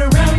around,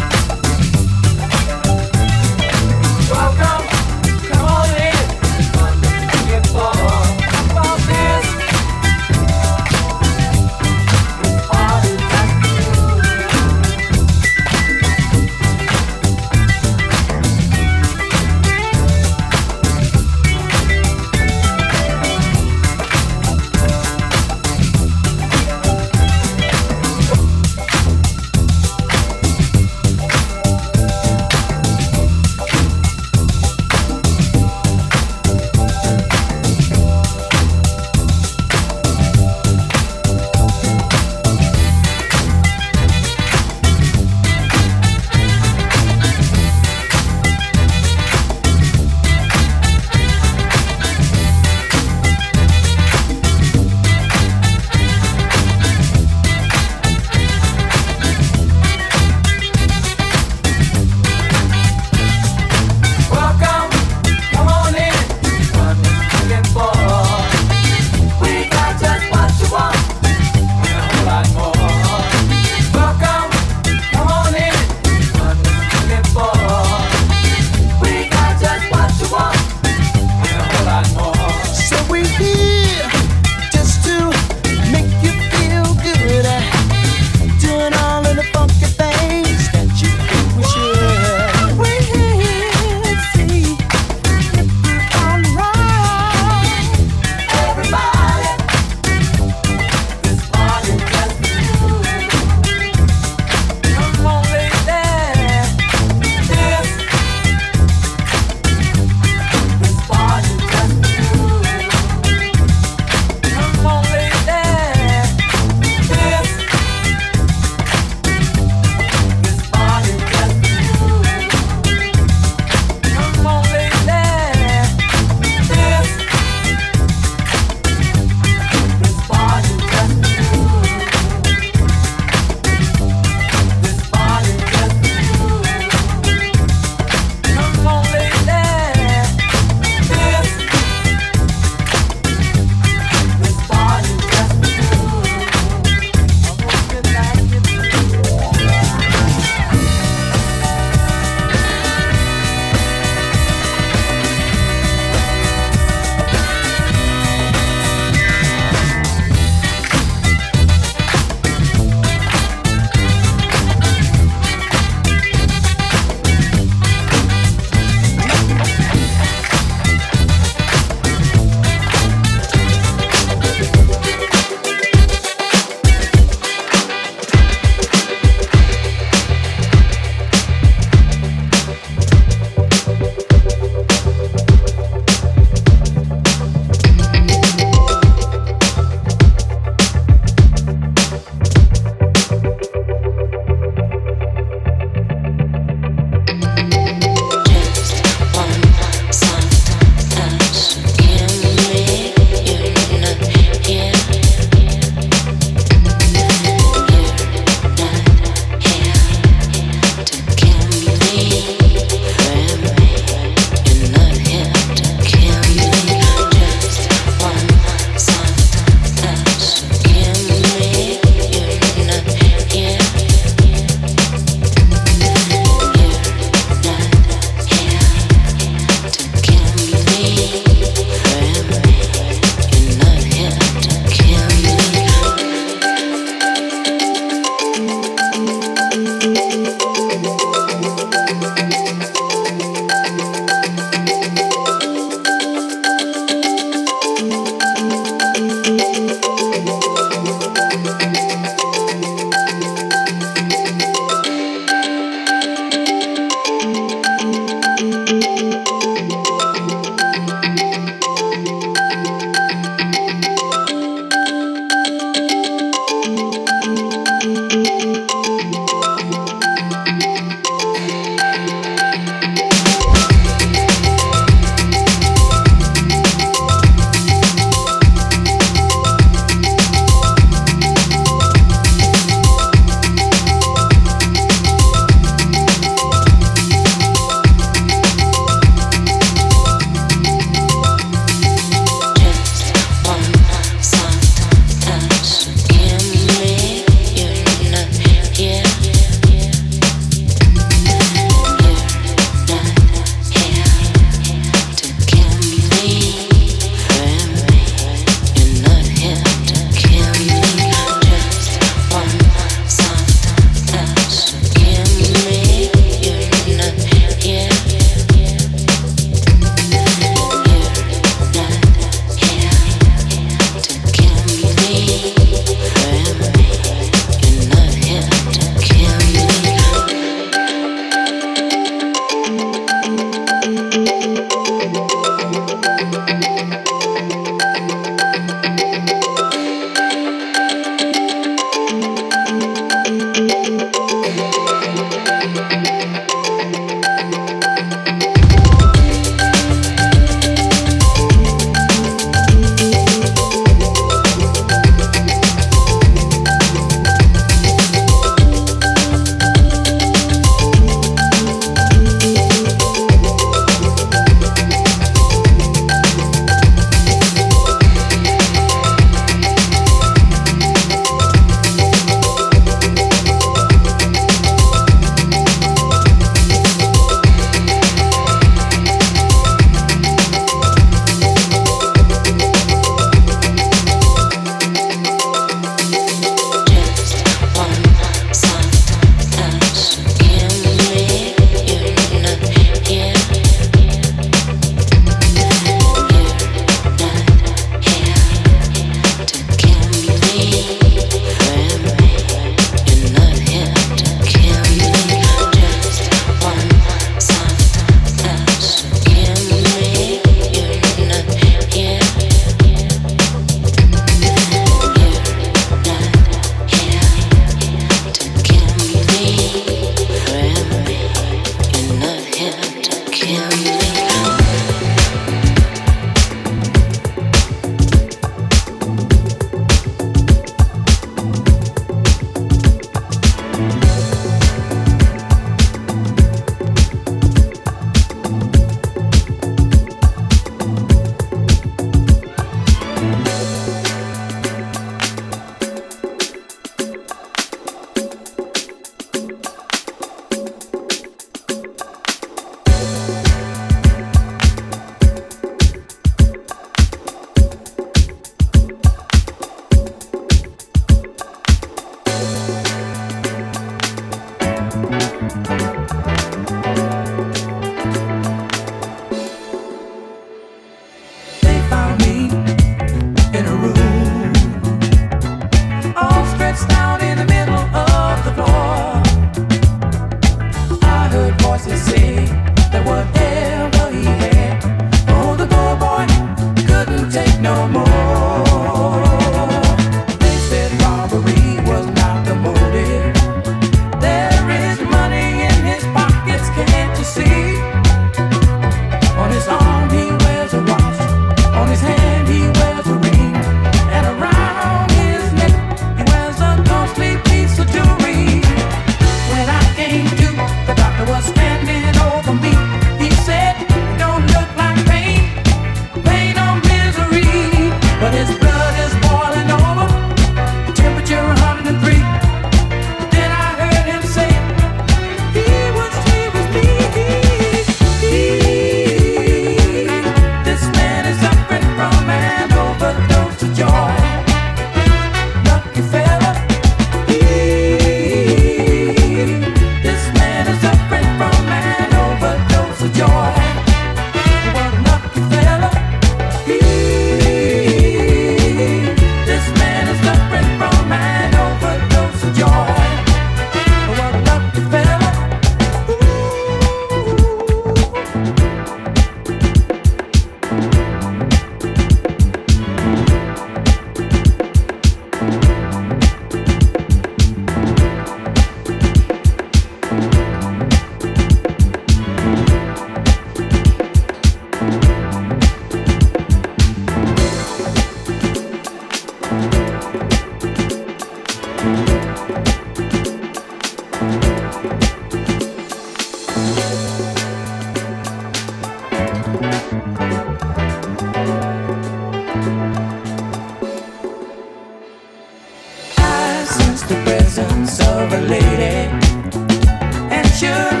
turn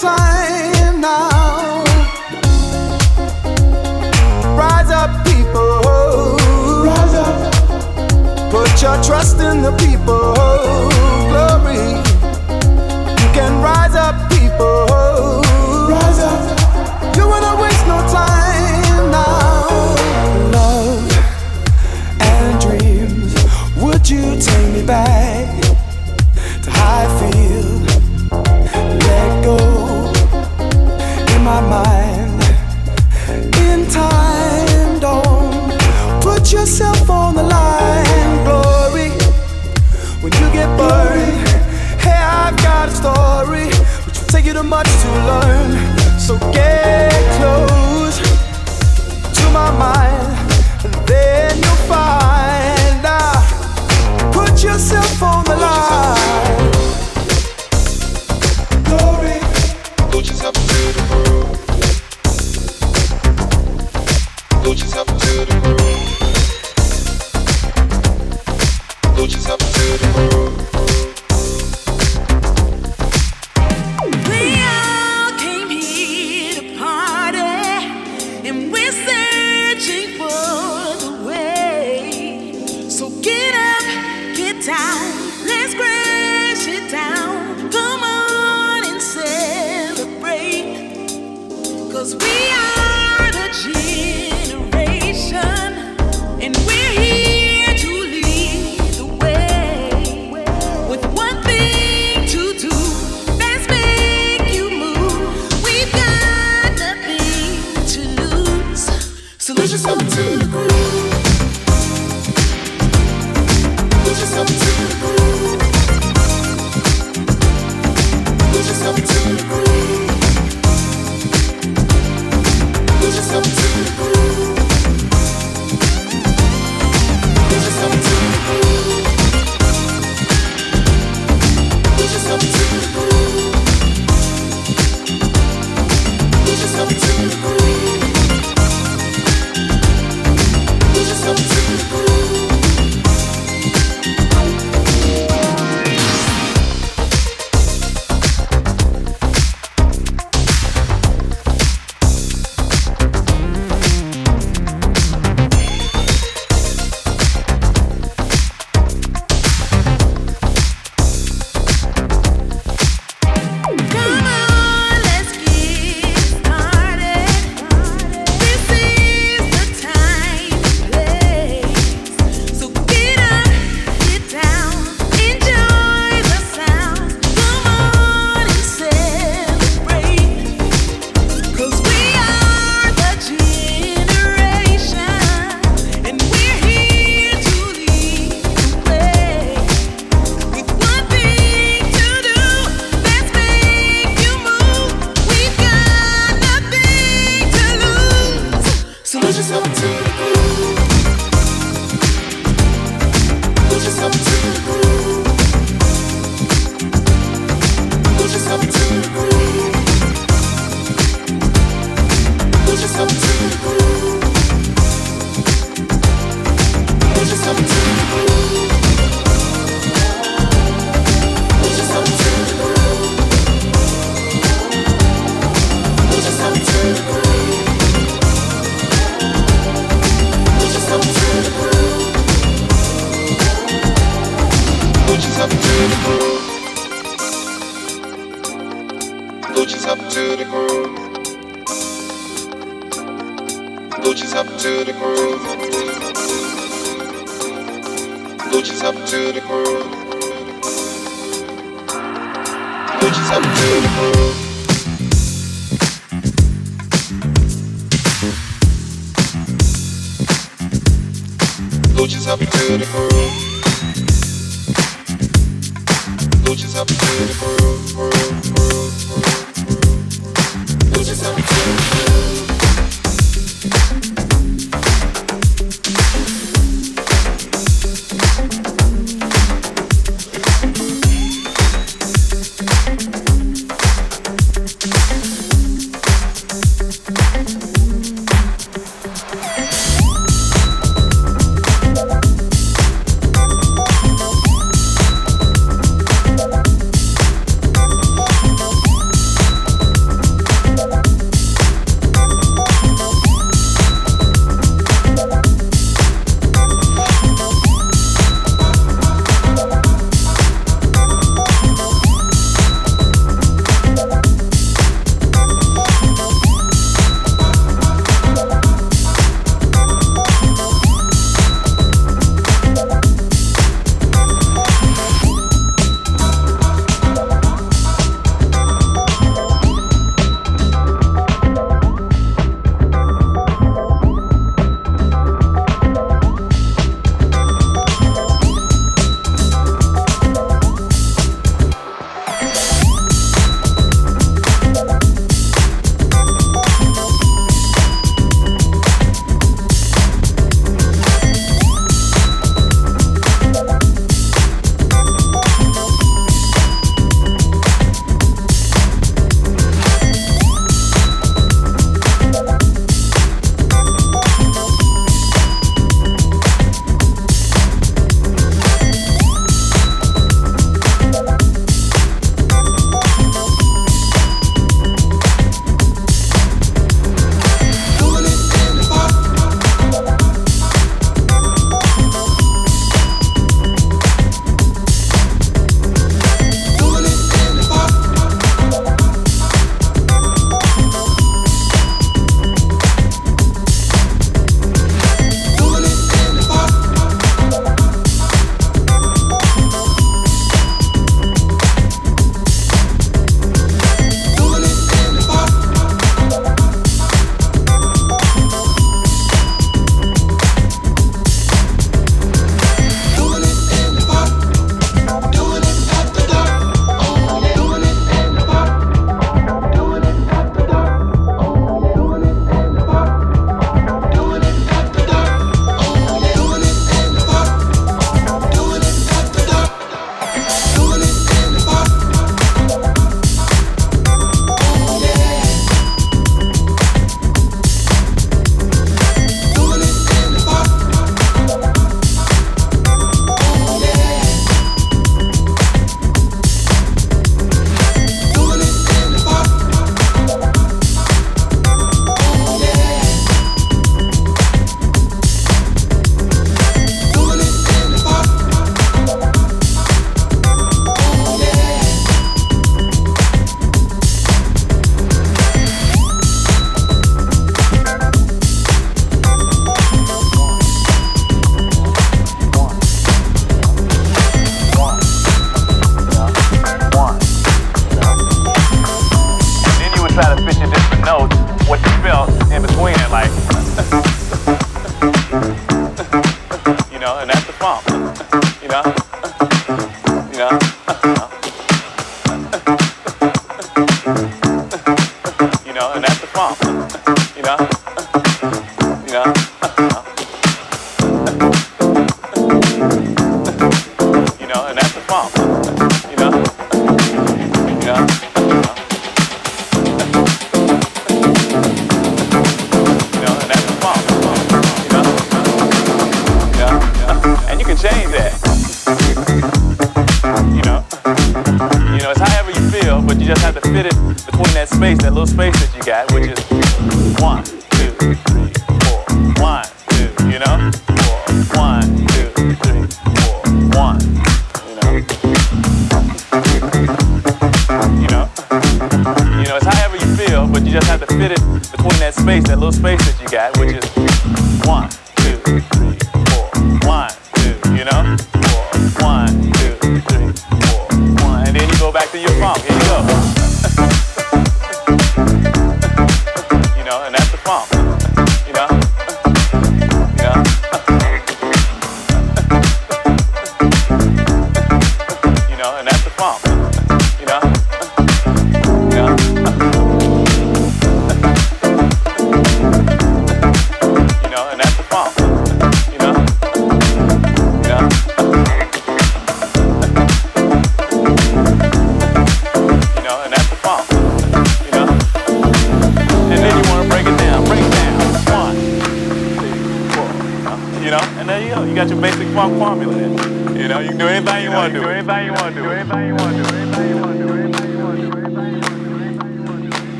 time now. Rise up, people. Rise up. Put your trust in the people.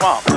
Know,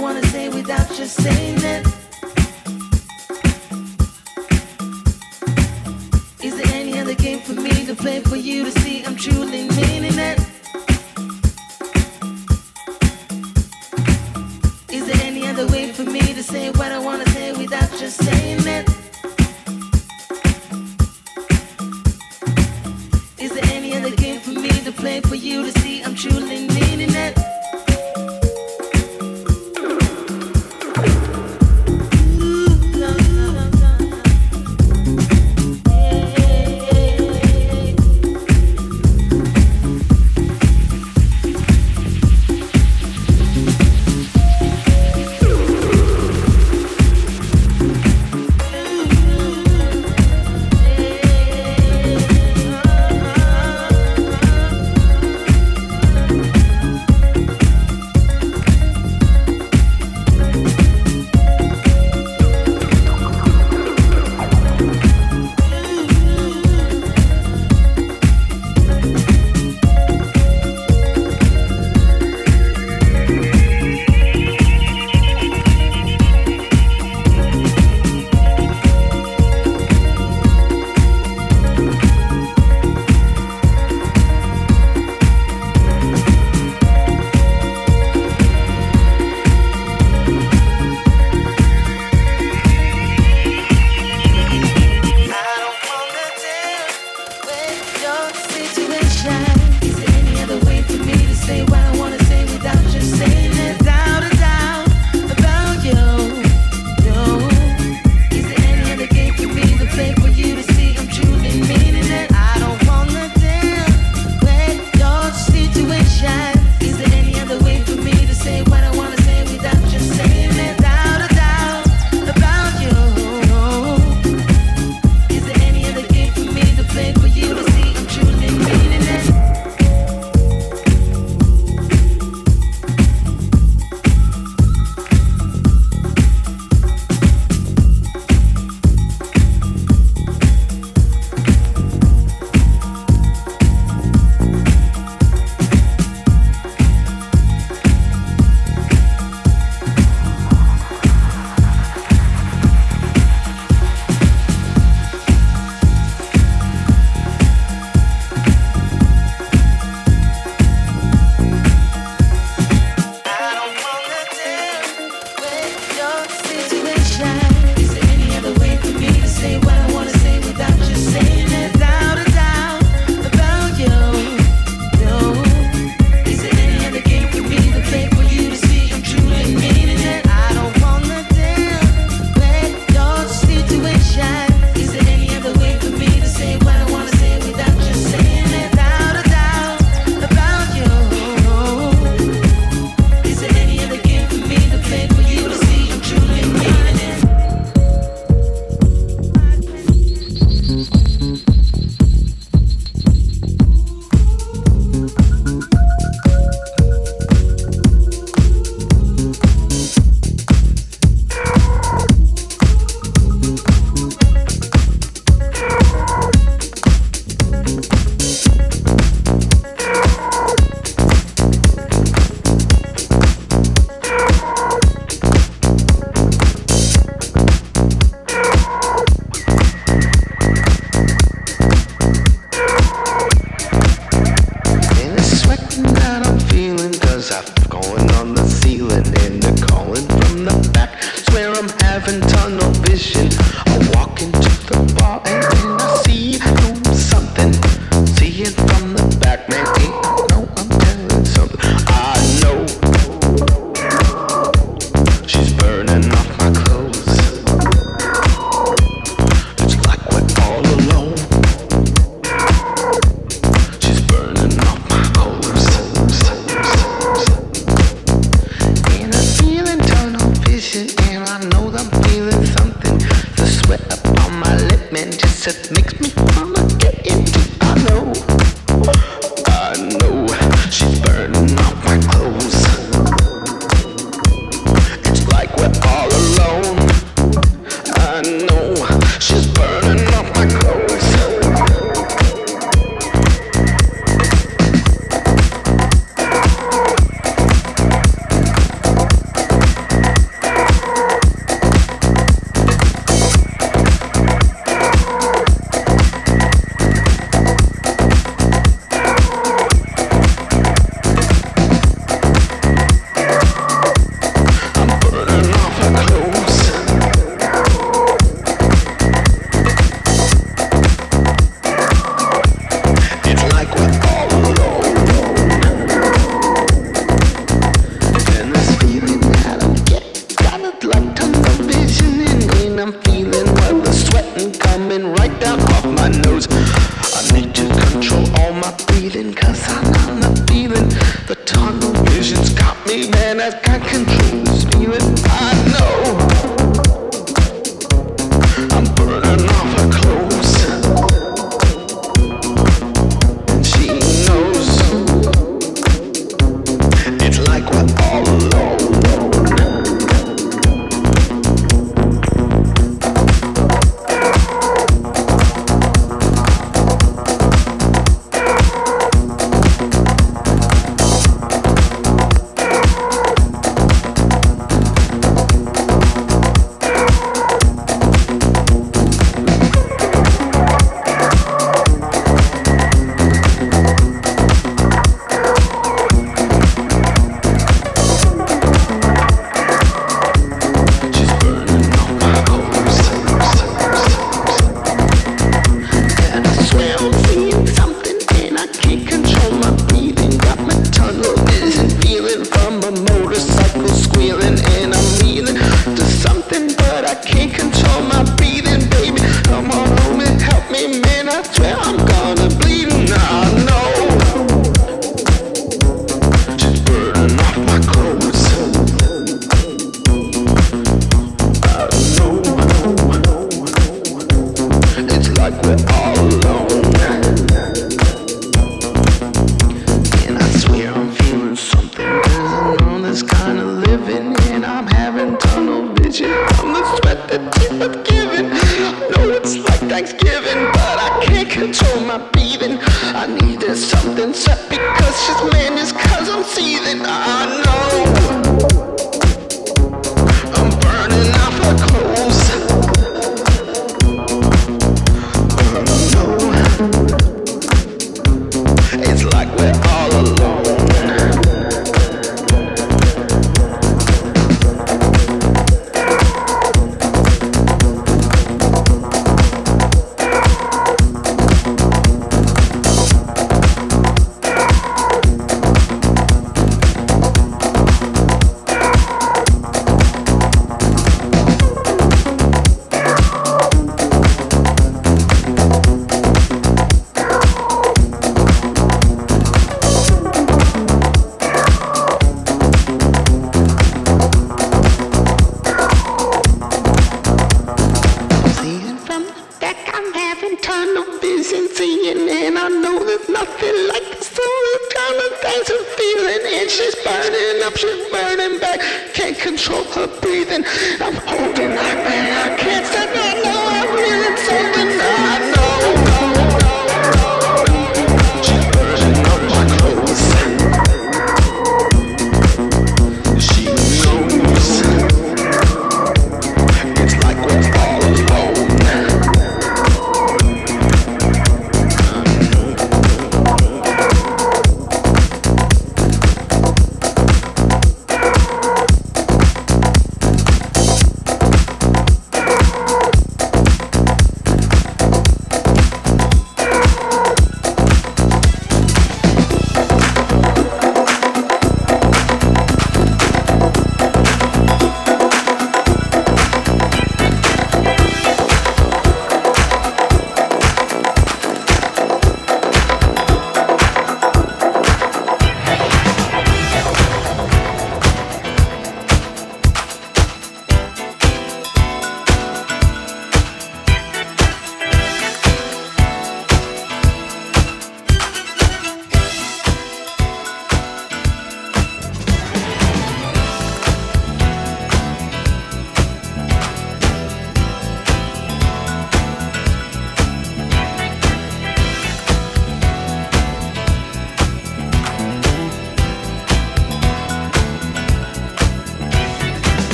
wanna say without just saying it. Is there any other game for me to play for you to see I'm truly me?